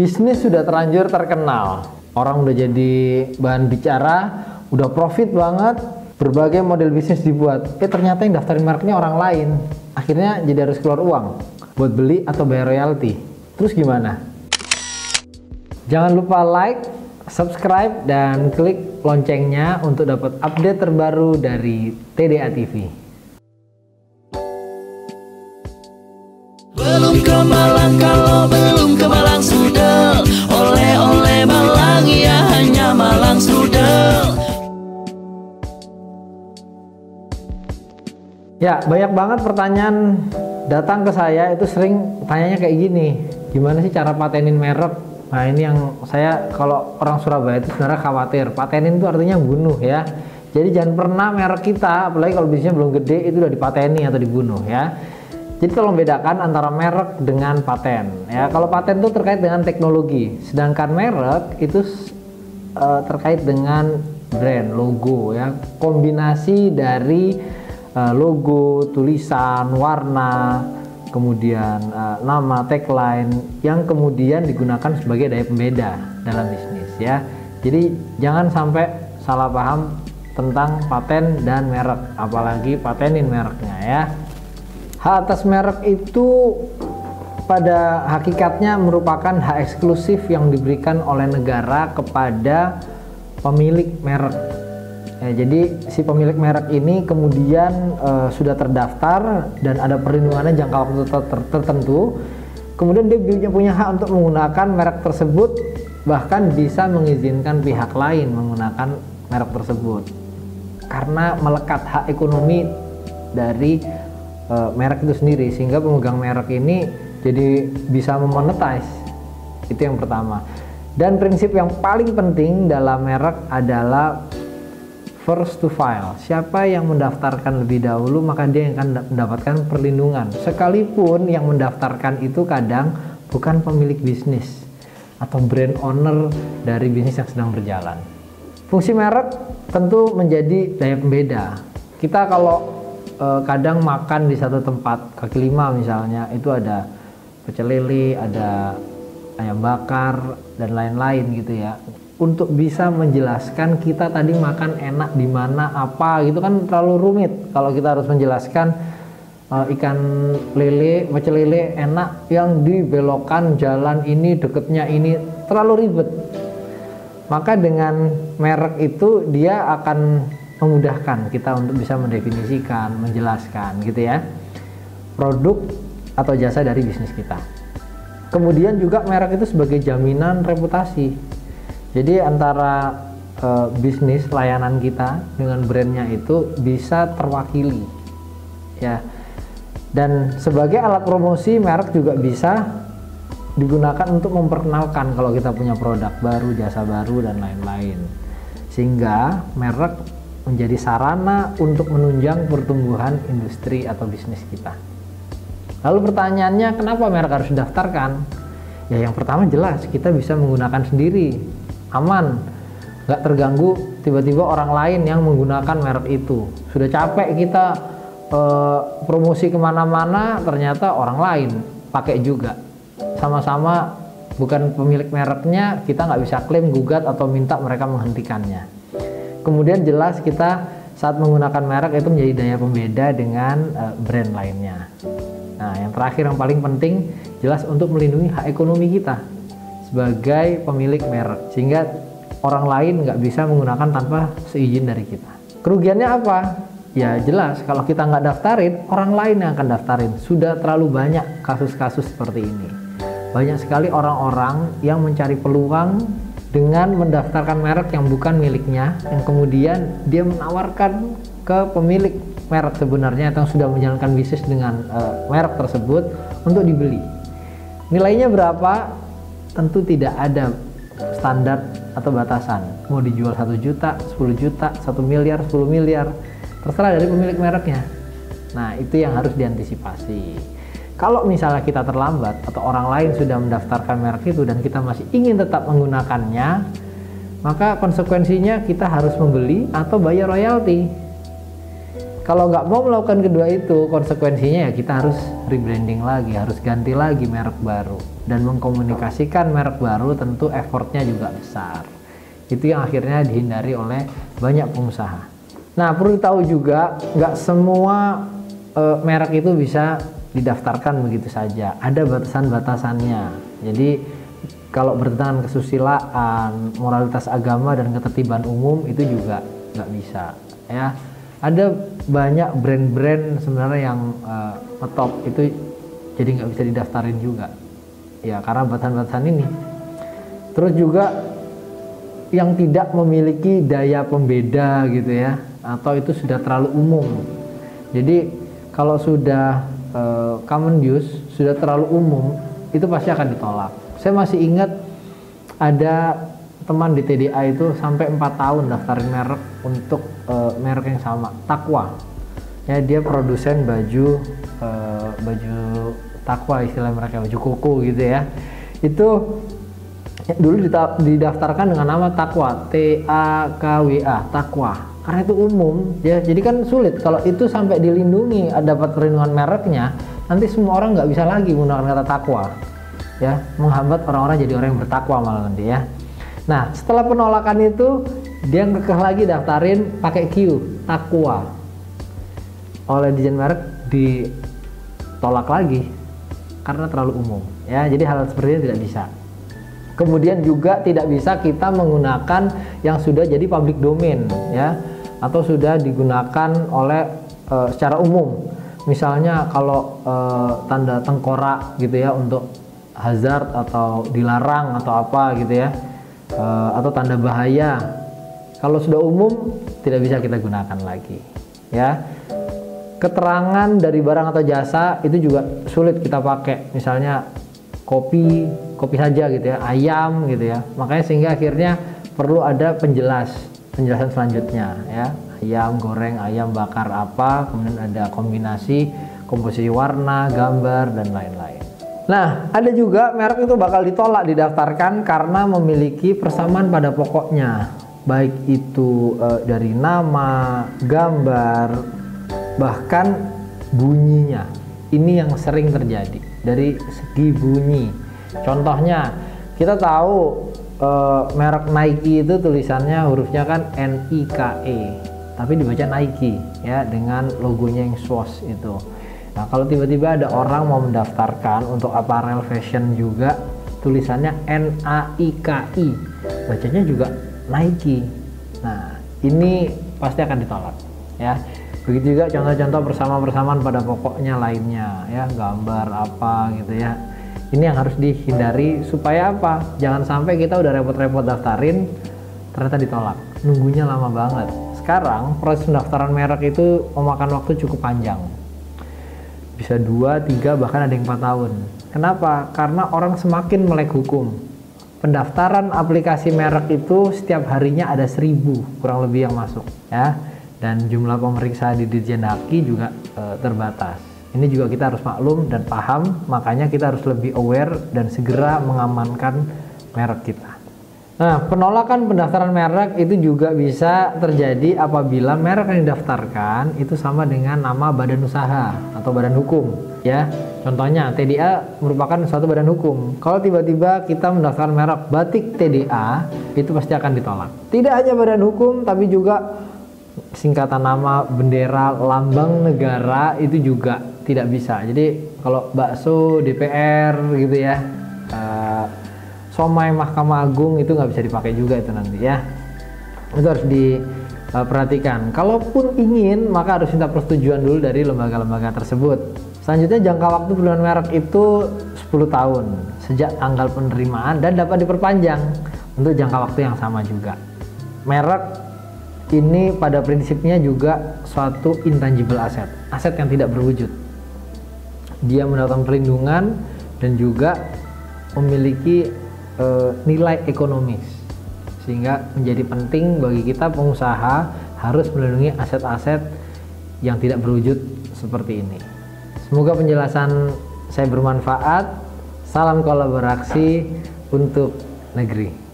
bisnis sudah terlanjur terkenal. Orang udah jadi bahan bicara, udah profit banget, berbagai model bisnis dibuat. Eh ternyata yang daftarin mereknya orang lain. Akhirnya jadi harus keluar uang buat beli atau bayar royalti. Terus gimana? Jangan lupa like, subscribe, dan klik loncengnya untuk dapat update terbaru dari TDA TV. Belum ke Malang kalau belum ke Malang sudah Oleh-oleh Malang ya hanya Malang sudah Ya, banyak banget pertanyaan datang ke saya itu sering tanyanya kayak gini. Gimana sih cara patenin merek? Nah, ini yang saya kalau orang Surabaya itu sebenarnya khawatir. Patenin itu artinya bunuh ya. Jadi jangan pernah merek kita, apalagi kalau bisnisnya belum gede itu udah dipateni atau dibunuh ya. Jadi tolong bedakan antara merek dengan paten ya. Kalau paten itu terkait dengan teknologi, sedangkan merek itu uh, terkait dengan brand, logo ya. Kombinasi dari uh, logo, tulisan, warna, kemudian uh, nama, tagline yang kemudian digunakan sebagai daya pembeda dalam bisnis ya. Jadi jangan sampai salah paham tentang paten dan merek, apalagi patenin mereknya ya. Hak atas merek itu pada hakikatnya merupakan hak eksklusif yang diberikan oleh negara kepada pemilik merek. Ya, jadi si pemilik merek ini kemudian uh, sudah terdaftar dan ada perlindungannya jangka waktu ter tertentu. Kemudian dia punya hak untuk menggunakan merek tersebut, bahkan bisa mengizinkan pihak lain menggunakan merek tersebut karena melekat hak ekonomi dari uh, merek itu sendiri sehingga pemegang merek ini jadi bisa memonetize. Itu yang pertama. Dan prinsip yang paling penting dalam merek adalah first to file. Siapa yang mendaftarkan lebih dahulu maka dia yang akan mendapatkan perlindungan. Sekalipun yang mendaftarkan itu kadang bukan pemilik bisnis atau brand owner dari bisnis yang sedang berjalan. Fungsi merek tentu menjadi daya pembeda. Kita kalau eh, kadang makan di satu tempat kaki lima misalnya itu ada pecel lele ada ayam bakar dan lain-lain gitu ya. Untuk bisa menjelaskan kita tadi makan enak di mana apa gitu kan terlalu rumit. Kalau kita harus menjelaskan uh, ikan lele pecel lele enak yang dibelokkan jalan ini deketnya ini terlalu ribet. Maka dengan merek itu dia akan memudahkan kita untuk bisa mendefinisikan, menjelaskan gitu ya produk atau jasa dari bisnis kita. Kemudian juga merek itu sebagai jaminan reputasi. Jadi antara e, bisnis layanan kita dengan brandnya itu bisa terwakili ya. Dan sebagai alat promosi merek juga bisa digunakan untuk memperkenalkan kalau kita punya produk baru, jasa baru dan lain-lain. Sehingga merek menjadi sarana untuk menunjang pertumbuhan industri atau bisnis kita. Lalu pertanyaannya kenapa merek harus didaftarkan? Ya yang pertama jelas kita bisa menggunakan sendiri, aman, nggak terganggu tiba-tiba orang lain yang menggunakan merek itu. Sudah capek kita eh, promosi ke mana-mana, ternyata orang lain pakai juga. Sama-sama bukan pemilik mereknya, kita nggak bisa klaim, gugat atau minta mereka menghentikannya kemudian jelas kita saat menggunakan merek itu menjadi daya pembeda dengan uh, brand lainnya. Nah, yang terakhir yang paling penting jelas untuk melindungi hak ekonomi kita sebagai pemilik merek sehingga orang lain nggak bisa menggunakan tanpa seizin dari kita. Kerugiannya apa? Ya jelas kalau kita nggak daftarin orang lain yang akan daftarin. Sudah terlalu banyak kasus-kasus seperti ini. Banyak sekali orang-orang yang mencari peluang dengan mendaftarkan merek yang bukan miliknya yang kemudian dia menawarkan ke pemilik merek sebenarnya yang sudah menjalankan bisnis dengan uh, merek tersebut untuk dibeli. Nilainya berapa? Tentu tidak ada standar atau batasan. Mau dijual satu juta, 10 juta, satu miliar, 10 miliar, terserah dari pemilik mereknya. Nah, itu yang harus diantisipasi. Kalau misalnya kita terlambat atau orang lain sudah mendaftarkan merek itu dan kita masih ingin tetap menggunakannya, maka konsekuensinya kita harus membeli atau bayar royalti. kalau nggak mau melakukan kedua itu konsekuensinya ya kita harus rebranding lagi harus ganti lagi merek baru. Dan mengkomunikasikan merek baru tentu effortnya juga besar. Itu yang akhirnya dihindari oleh banyak pengusaha. Nah perlu tahu juga nggak semua e, merek itu bisa didaftarkan begitu saja. Ada batasan-batasannya. Jadi kalau bertentangan kesusilaan moralitas agama dan ketertiban umum itu juga nggak bisa ya. Ada banyak brand-brand sebenarnya yang uh, ngetop itu jadi nggak bisa didaftarin juga. Ya karena batasan-batasan ini. Terus juga yang tidak memiliki daya pembeda gitu ya atau itu sudah terlalu umum. Jadi kalau sudah uh, common use sudah terlalu umum itu pasti akan ditolak. Saya masih ingat ada teman di TDA itu sampai empat tahun daftarin merek untuk uh, merek yang sama Takwa ya dia produsen baju uh, baju Takwa istilah mereka baju koko gitu ya. Itu dulu didaftarkan dengan nama Takwa T A K W A Takwa karena itu umum ya jadi kan sulit kalau itu sampai dilindungi dapat perlindungan mereknya nanti semua orang nggak bisa lagi menggunakan kata takwa ya menghambat orang-orang jadi orang yang bertakwa malah nanti ya Nah, setelah penolakan itu dia ngekeh lagi daftarin pakai Q, Takwa. Oleh Dijen Merek ditolak lagi karena terlalu umum. Ya, jadi hal seperti ini tidak bisa. Kemudian juga tidak bisa kita menggunakan yang sudah jadi public domain ya atau sudah digunakan oleh e, secara umum. Misalnya kalau e, tanda tengkorak gitu ya untuk hazard atau dilarang atau apa gitu ya uh, atau tanda bahaya kalau sudah umum tidak bisa kita gunakan lagi ya. Keterangan dari barang atau jasa itu juga sulit kita pakai. Misalnya kopi kopi saja gitu ya ayam gitu ya. Makanya sehingga akhirnya perlu ada penjelas penjelasan selanjutnya ya ayam goreng ayam bakar apa kemudian ada kombinasi komposisi warna gambar dan lain-lain Nah, ada juga merek itu bakal ditolak didaftarkan karena memiliki persamaan pada pokoknya, baik itu e, dari nama, gambar, bahkan bunyinya. Ini yang sering terjadi dari segi bunyi. Contohnya, kita tahu e, merek Nike itu tulisannya hurufnya kan N I K E, tapi dibaca Nike ya dengan logonya yang swoosh itu. Nah, kalau tiba-tiba ada orang mau mendaftarkan untuk apparel fashion juga tulisannya N A I K I. Bacanya juga Nike. Nah, ini pasti akan ditolak ya. Begitu juga contoh-contoh bersama-bersamaan pada pokoknya lainnya ya, gambar apa gitu ya. Ini yang harus dihindari supaya apa? Jangan sampai kita udah repot-repot daftarin ternyata ditolak. Nunggunya lama banget. Sekarang proses pendaftaran merek itu memakan waktu cukup panjang bisa dua, tiga, bahkan ada yang empat tahun. Kenapa? Karena orang semakin melek hukum. Pendaftaran aplikasi merek itu setiap harinya ada seribu kurang lebih yang masuk, ya. Dan jumlah pemeriksa di Dirjen Haki juga e, terbatas. Ini juga kita harus maklum dan paham, makanya kita harus lebih aware dan segera mengamankan merek kita. Nah, penolakan pendaftaran merek itu juga bisa terjadi apabila merek yang didaftarkan itu sama dengan nama badan usaha atau badan hukum, ya. Contohnya TDA merupakan suatu badan hukum. Kalau tiba-tiba kita mendaftarkan merek batik TDA, itu pasti akan ditolak. Tidak hanya badan hukum, tapi juga singkatan nama, bendera, lambang negara itu juga tidak bisa. Jadi kalau bakso DPR gitu ya. Uh, somai Mahkamah Agung itu nggak bisa dipakai juga itu nanti ya itu harus diperhatikan kalaupun ingin maka harus minta persetujuan dulu dari lembaga-lembaga tersebut selanjutnya jangka waktu pilihan merek itu 10 tahun sejak tanggal penerimaan dan dapat diperpanjang untuk jangka waktu yang sama juga merek ini pada prinsipnya juga suatu intangible aset aset yang tidak berwujud dia mendapatkan perlindungan dan juga memiliki e, nilai ekonomis sehingga menjadi penting bagi kita pengusaha harus melindungi aset-aset yang tidak berwujud seperti ini. Semoga penjelasan saya bermanfaat. Salam kolaborasi untuk negeri.